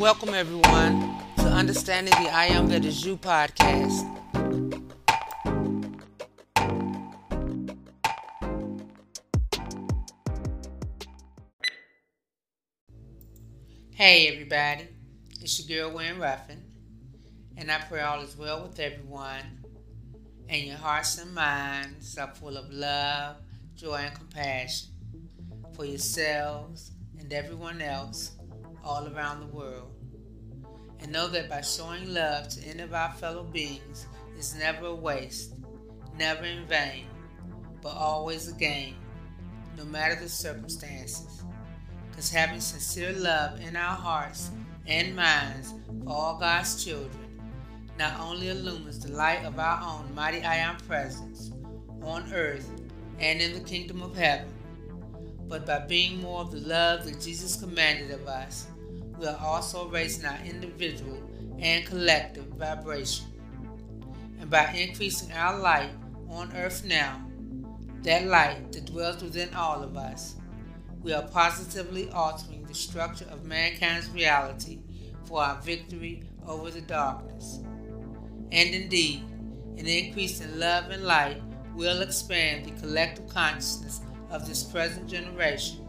welcome everyone to Understanding the I Am That Is You podcast. Hey everybody, it's your girl Wayne Ruffin, and I pray all is well with everyone, and your hearts and minds are full of love, joy, and compassion for yourselves and everyone else all around the world. And know that by showing love to any of our fellow beings is never a waste, never in vain, but always a gain, no matter the circumstances. Because having sincere love in our hearts and minds for all God's children not only illumines the light of our own mighty I Am presence on earth and in the kingdom of heaven, but by being more of the love that Jesus commanded of us, we are also raising our individual and collective vibration. And by increasing our light on earth now, that light that dwells within all of us, we are positively altering the structure of mankind's reality for our victory over the darkness. And indeed, an increase in love and light will expand the collective consciousness of this present generation,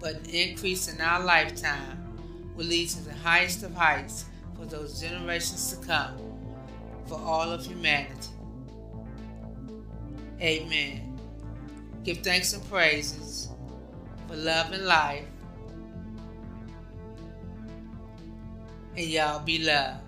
but an increase in our lifetime will lead to the highest of heights for those generations to come, for all of humanity. Amen. Give thanks and praises for love and life. And y'all be loved.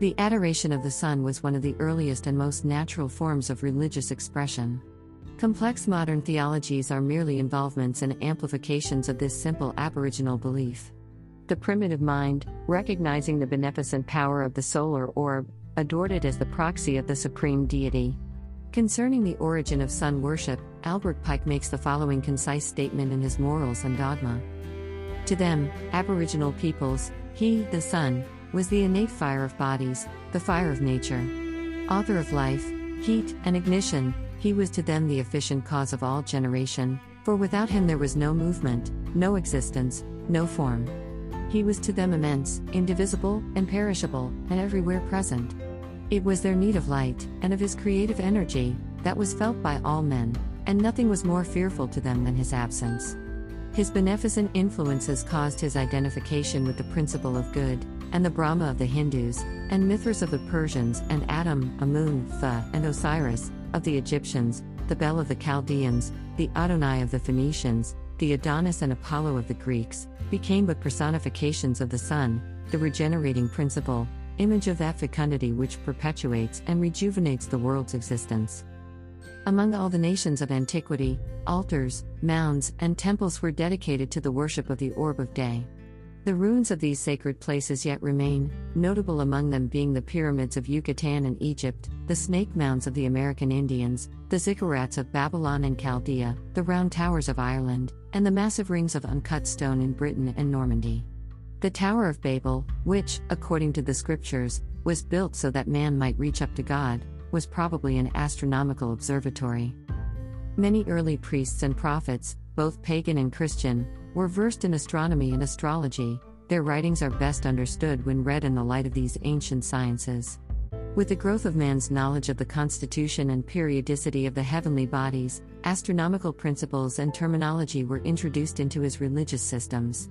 The adoration of the sun was one of the earliest and most natural forms of religious expression. Complex modern theologies are merely involvements and amplifications of this simple Aboriginal belief. The primitive mind, recognizing the beneficent power of the solar orb, adored it as the proxy of the supreme deity. Concerning the origin of sun worship, Albert Pike makes the following concise statement in his Morals and Dogma. To them, Aboriginal peoples, he, the sun, was the innate fire of bodies, the fire of nature. Author of life, heat, and ignition, he was to them the efficient cause of all generation, for without him there was no movement, no existence, no form. He was to them immense, indivisible, imperishable, and everywhere present. It was their need of light, and of his creative energy, that was felt by all men, and nothing was more fearful to them than his absence. His beneficent influences caused his identification with the principle of good, and the Brahma of the Hindus, and Mithras of the Persians, and Athom, Amun, Phtha, and Osiris, of the Egyptians, the Bel of the Chaldeans, the Adonai of the Phoenicians, the Adonis and Apollo of the Greeks, became but personifications of the sun, the regenerating principle, image of that fecundity which perpetuates and rejuvenates the world's existence. Among all the nations of antiquity, altars, mounds, and temples were dedicated to the worship of the orb of day. The ruins of these sacred places yet remain, notable among them being the pyramids of Yucatan and Egypt, the snake mounds of the American Indians, the ziggurats of Babylon and Chaldea, the round towers of Ireland, and the massive rings of uncut stone in Britain and Normandy. The Tower of Babel, which, according to the scriptures, was built so that man might reach up to God, was probably an astronomical observatory. Many early priests and prophets, both pagan and Christian, were versed in astronomy and astrology, their writings are best understood when read in the light of these ancient sciences. With the growth of man's knowledge of the constitution and periodicity of the heavenly bodies, astronomical principles and terminology were introduced into his religious systems.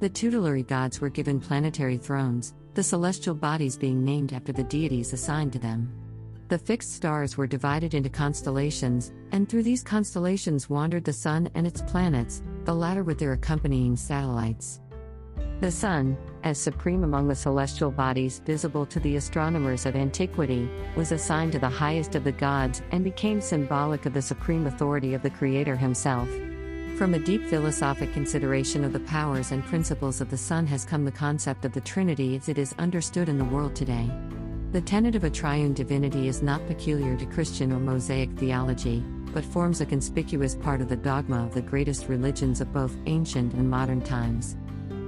The tutelary gods were given planetary thrones, the celestial bodies being named after the deities assigned to them. The fixed stars were divided into constellations, and through these constellations wandered the sun and its planets, the latter with their accompanying satellites. The Sun, as supreme among the celestial bodies visible to the astronomers of antiquity, was assigned to the highest of the gods and became symbolic of the supreme authority of the Creator himself. From a deep philosophic consideration of the powers and principles of the Sun has come the concept of the Trinity as it is understood in the world today. The tenet of a triune divinity is not peculiar to Christian or Mosaic theology, but forms a conspicuous part of the dogma of the greatest religions of both ancient and modern times.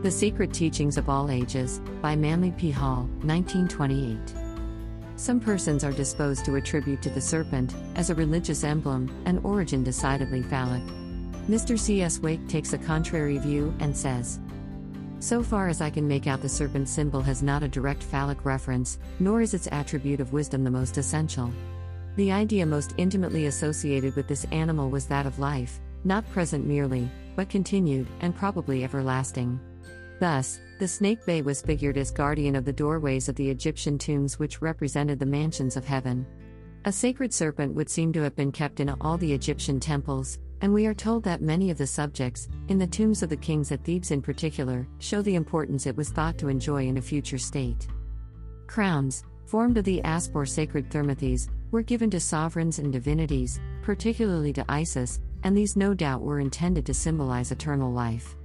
The Secret Teachings of All Ages, by Manly P. Hall, 1928. Some persons are disposed to attribute to the serpent, as a religious emblem, an origin decidedly phallic. Mr. C.S. Wake takes a contrary view and says, So far as I can make out, the serpent symbol has not a direct phallic reference, nor is its attribute of wisdom the most essential. The idea most intimately associated with this animal was that of life, not present merely, but continued, and probably everlasting. Thus, the snake Bai was figured as guardian of the doorways of the Egyptian tombs, which represented the mansions of heaven. A sacred serpent would seem to have been kept in all the Egyptian temples, and we are told that many of the subjects, in the tombs of the kings at Thebes in particular, show the importance it was thought to enjoy in a future state. Crowns, formed of the asp or sacred Thermuthis, were given to sovereigns and divinities, particularly to Isis, and these no doubt were intended to symbolize eternal life.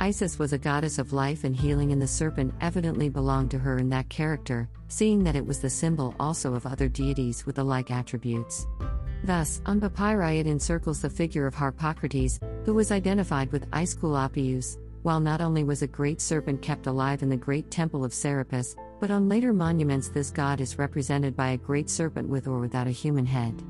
Isis was a goddess of life and healing, and the serpent evidently belonged to her in that character, seeing that it was the symbol also of other deities with the like attributes. Thus, on papyri it encircles the figure of Harpocrates, who was identified with Aesculapius, while not only was a great serpent kept alive in the great temple of Serapis, but on later monuments this god is represented by a great serpent with or without a human head.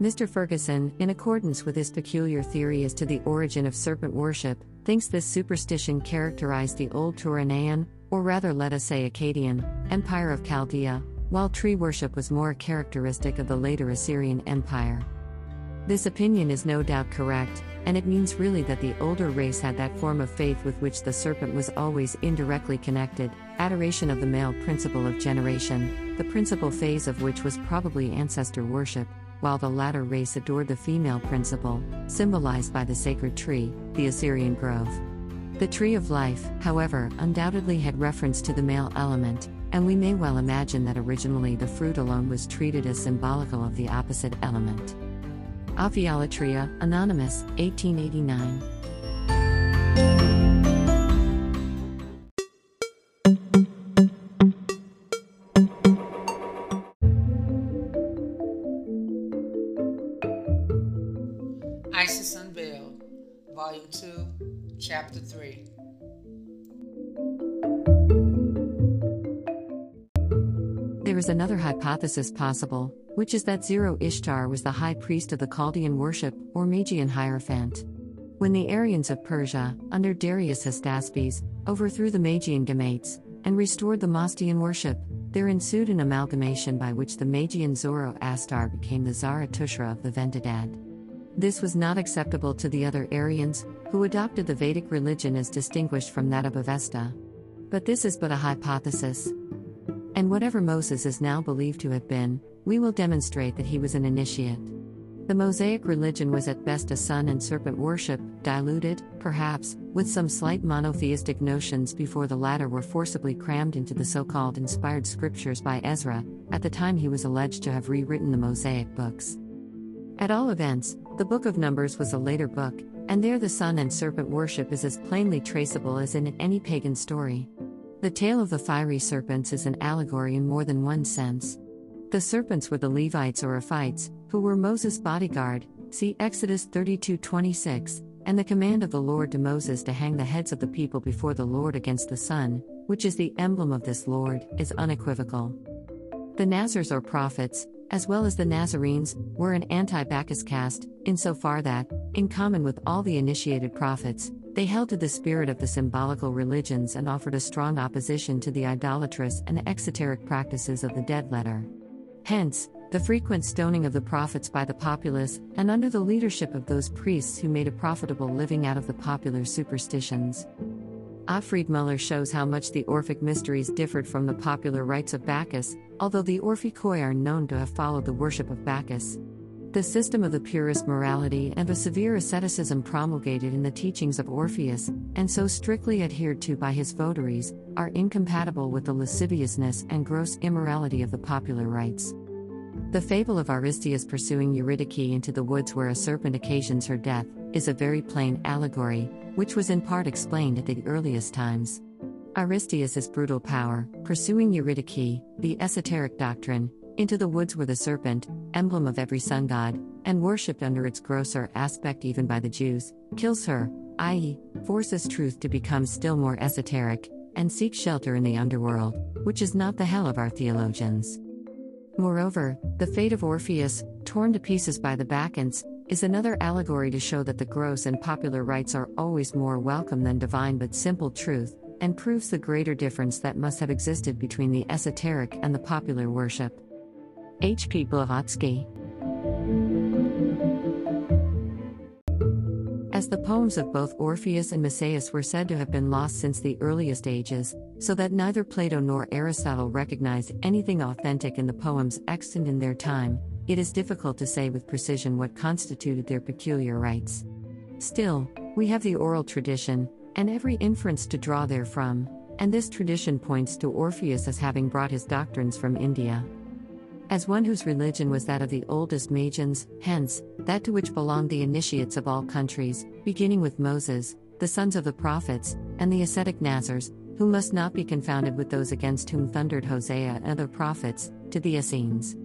Mr. Fergusson, in accordance with his peculiar theory as to the origin of serpent worship, thinks this superstition characterized the old Turanian, or rather let us say Akkadian, empire of Chaldea, while tree worship was more characteristic of the later Assyrian Empire. This opinion is no doubt correct, and it means really that the older race had that form of faith with which the serpent was always indirectly connected adoration of the male principle of generation, the principal phase of which was probably ancestor worship, while the latter race adored the female principle, symbolized by the sacred tree, the Assyrian grove. The tree of life, however, undoubtedly had reference to the male element, and we may well imagine that originally the fruit alone was treated as symbolical of the opposite element. Ophiolatria, Anonymous, 1889. Isis Unveiled, Volume 2, Chapter 3. Another hypothesis possible, which is that Zero Ishtar was the high priest of the Chaldean worship, or Magian Hierophant. When the Aryans of Persia, under Darius Hystaspes, overthrew the Magian Gomates, and restored the Mazdaean worship, there ensued an amalgamation by which the Magian Zoroaster became the Zarathustra of the Vendidad. This was not acceptable to the other Aryans, who adopted the Vedic religion as distinguished from that of Avesta. But this is but a hypothesis. And whatever Moses is now believed to have been, we will demonstrate that he was an initiate. The Mosaic religion was at best a sun and serpent worship, diluted, perhaps, with some slight monotheistic notions before the latter were forcibly crammed into the so called inspired scriptures by Ezra, at the time he was alleged to have rewritten the Mosaic books. At all events, the Book of Numbers was a later book, and there the sun and serpent worship is as plainly traceable as in any pagan story. The tale of the fiery serpents is an allegory in more than one sense. The serpents were the Levites or Ophites, who were Moses' bodyguard, see Exodus 32:26, and the command of the Lord to Moses to hang the heads of the people before the Lord against the sun, which is the emblem of this Lord, is unequivocal. The Nazars or prophets, as well as the Nazarenes, were an anti Bacchus caste, insofar that, in common with all the initiated prophets, they held to the spirit of the symbolical religions and offered a strong opposition to the idolatrous and exoteric practices of the dead letter. Hence, the frequent stoning of the prophets by the populace, and under the leadership of those priests who made a profitable living out of the popular superstitions. Otfried Müller shows how much the Orphic mysteries differed from the popular rites of Bacchus, although the Orphikoi are known to have followed the worship of Bacchus. The system of the purest morality and of severe asceticism promulgated in the teachings of Orpheus, and so strictly adhered to by his votaries, are incompatible with the lasciviousness and gross immorality of the popular rites. The fable of Aristeus pursuing Eurydice into the woods where a serpent occasions her death is a very plain allegory, which was in part explained at the earliest times. Aristeus' brutal power, pursuing Eurydice, the esoteric doctrine, into the woods where the serpent, emblem of every sun god, and worshipped under its grosser aspect even by the Jews, kills her, i.e., forces truth to become still more esoteric, and seeks shelter in the underworld, which is not the hell of our theologians. Moreover, the fate of Orpheus, torn to pieces by the Bacchants, is another allegory to show that the gross and popular rites are always more welcome than divine but simple truth, and proves the greater difference that must have existed between the esoteric and the popular worship. H. P. Blavatsky As the poems of both Orpheus and Musaeus were said to have been lost since the earliest ages, so that neither Plato nor Aristotle recognized anything authentic in the poems extant in their time, it is difficult to say with precision what constituted their peculiar rites. Still, we have the oral tradition, and every inference to draw therefrom, and this tradition points to Orpheus as having brought his doctrines from India as one whose religion was that of the oldest Magians, hence, that to which belonged the initiates of all countries, beginning with Moses, the sons of the prophets, and the ascetic Nazars, who must not be confounded with those against whom thundered Hosea and other prophets, to the Essenes.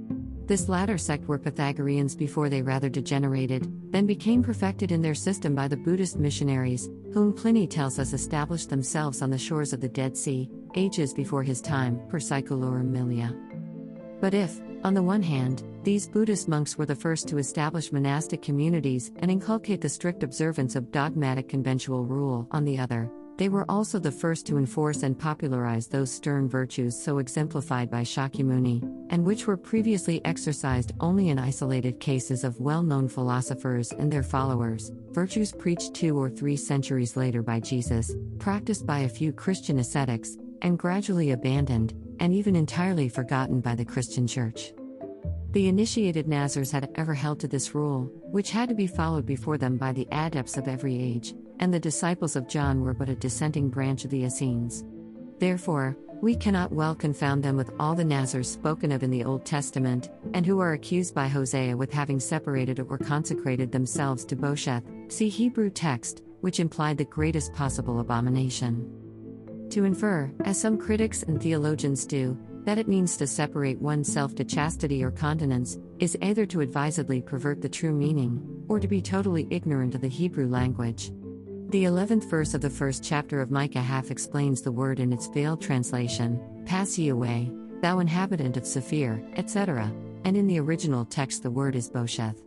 This latter sect were Pythagoreans before they rather degenerated, then became perfected in their system by the Buddhist missionaries, whom Pliny tells us established themselves on the shores of the Dead Sea, ages before his time, per Saeculorum Milia. But if, on the one hand, these Buddhist monks were the first to establish monastic communities and inculcate the strict observance of dogmatic conventual rule. On the other, they were also the first to enforce and popularize those stern virtues so exemplified by Shakyamuni, and which were previously exercised only in isolated cases of well known philosophers and their followers, virtues preached two or three centuries later by Jesus, practiced by a few Christian ascetics, and gradually abandoned, and even entirely forgotten by the Christian Church. The initiated Nazars had ever held to this rule, which had to be followed before them by the adepts of every age, and the disciples of John were but a dissenting branch of the Essenes. Therefore, we cannot well confound them with all the Nazars spoken of in the Old Testament, and who are accused by Hosea with having separated or consecrated themselves to Bosheth, see Hebrew text, which implied the greatest possible abomination. To infer, as some critics and theologians do, that it means to separate oneself to chastity or continence, is either to advisedly pervert the true meaning, or to be totally ignorant of the Hebrew language. The 11th verse of the first chapter of Micah half explains the word in its veiled translation Pass ye away, thou inhabitant of Saphir, etc., and in the original text the word is Bosheth.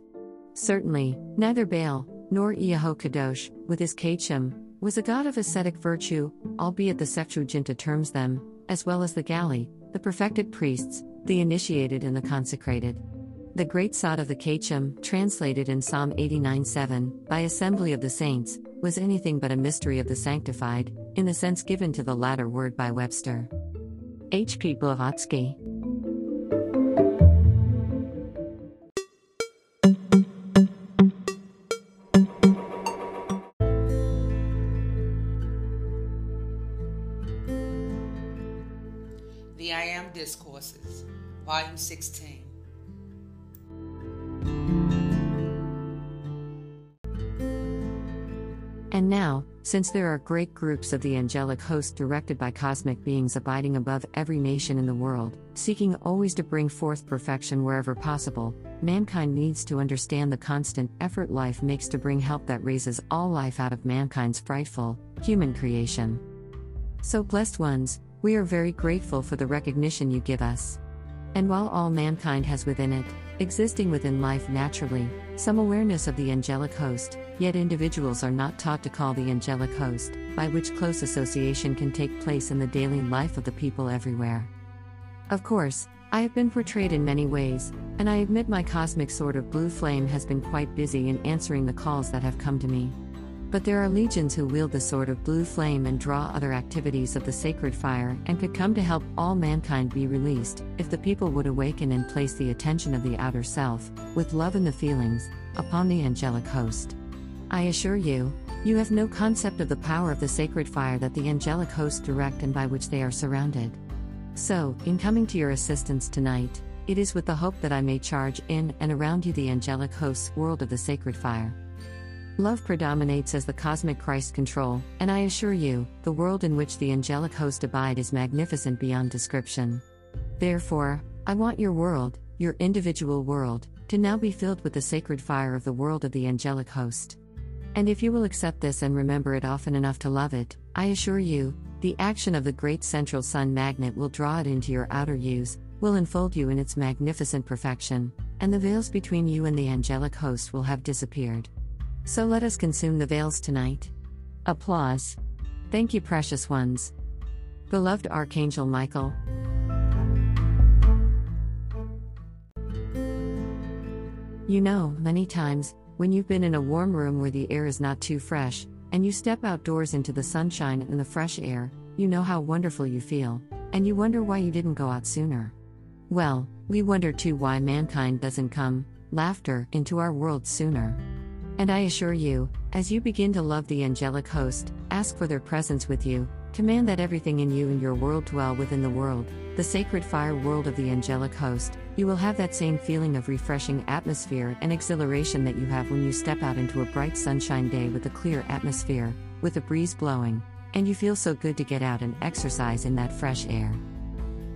Certainly, neither Baal, nor Iaho Kadosh, with his Kachim, was a god of ascetic virtue, albeit the Septuaginta terms them, as well as the Galli, the perfected priests, the initiated and the consecrated. The great sod of the Kachim, translated in Psalm 89 7, by assembly of the saints, was anything but a mystery of the sanctified, in the sense given to the latter word by Webster. H. P. Blavatsky 16. And now, since there are great groups of the angelic host directed by cosmic beings abiding above every nation in the world, seeking always to bring forth perfection wherever possible, mankind needs to understand the constant effort life makes to bring help that raises all life out of mankind's frightful, human creation. So, blessed ones, we are very grateful for the recognition you give us. And while all mankind has within it, existing within life naturally, some awareness of the angelic host, yet individuals are not taught to call the angelic host, by which close association can take place in the daily life of the people everywhere. Of course, I have been portrayed in many ways, and I admit my cosmic sword of blue flame has been quite busy in answering the calls that have come to me. But there are legions who wield the sword of blue flame and draw other activities of the sacred fire and could come to help all mankind be released, if the people would awaken and place the attention of the outer self, with love and the feelings, upon the angelic host. I assure you, you have no concept of the power of the sacred fire that the angelic hosts direct and by which they are surrounded. So, in coming to your assistance tonight, it is with the hope that I may charge in and around you the angelic host's world of the sacred fire. Love predominates as the cosmic Christ control, and I assure you, the world in which the angelic host abide is magnificent beyond description. Therefore, I want your world, your individual world, to now be filled with the sacred fire of the world of the angelic host. And if you will accept this and remember it often enough to love it, I assure you, the action of the great central sun magnet will draw it into your outer use, will enfold you in its magnificent perfection, and the veils between you and the angelic host will have disappeared. So let us consume the veils tonight. Applause. Thank you, precious ones. Beloved Archangel Michael, You know, many times, when you've been in a warm room where the air is not too fresh, and you step outdoors into the sunshine and the fresh air, you know how wonderful you feel, and you wonder why you didn't go out sooner. Well, we wonder too why mankind doesn't come, laughter, into our world sooner. And I assure you, as you begin to love the angelic host, ask for their presence with you, command that everything in you and your world dwell within the world, the sacred fire world of the angelic host, you will have that same feeling of refreshing atmosphere and exhilaration that you have when you step out into a bright sunshine day with a clear atmosphere, with a breeze blowing, and you feel so good to get out and exercise in that fresh air.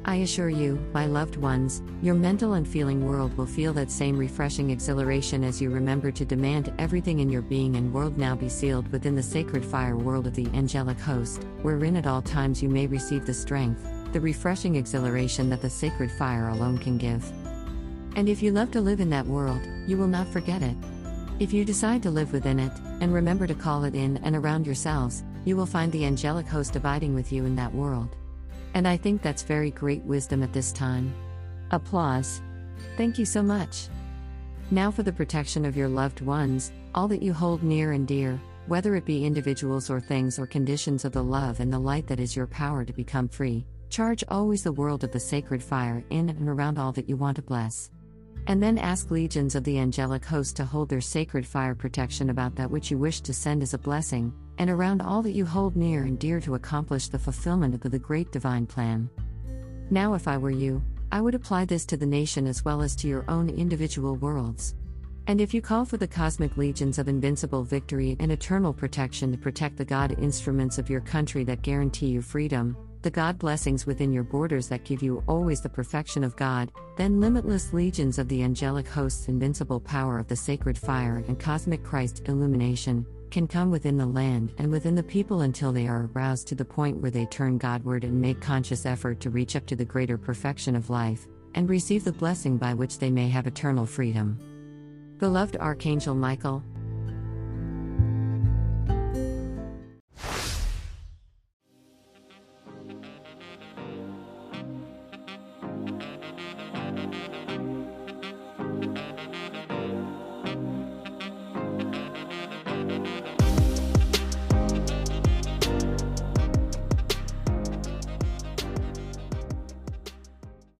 I assure you, my loved ones, your mental and feeling world will feel that same refreshing exhilaration as you remember to demand everything in your being and world now be sealed within the sacred fire world of the angelic host, wherein at all times you may receive the strength, the refreshing exhilaration that the sacred fire alone can give. And if you love to live in that world, you will not forget it. If you decide to live within it, and remember to call it in and around yourselves, you will find the angelic host abiding with you in that world. And I think that's very great wisdom at this time. Applause. Thank you so much. Now for the protection of your loved ones, all that you hold near and dear, whether it be individuals or things or conditions of the love and the light that is your power to become free. Charge always the world of the sacred fire in and around all that you want to bless. And then ask legions of the angelic host to hold their sacred fire protection about that which you wish to send as a blessing, and around all that you hold near and dear to accomplish the fulfillment of the great divine plan. Now, if I were you, I would apply this to the nation as well as to your own individual worlds. And if you call for the cosmic legions of invincible victory and eternal protection to protect the God instruments of your country that guarantee you freedom, the God blessings within your borders that give you always the perfection of God, then limitless legions of the angelic host's invincible power of the sacred fire and cosmic Christ illumination, can come within the land and within the people until they are aroused to the point where they turn Godward and make conscious effort to reach up to the greater perfection of life, and receive the blessing by which they may have eternal freedom. Beloved Archangel Michael,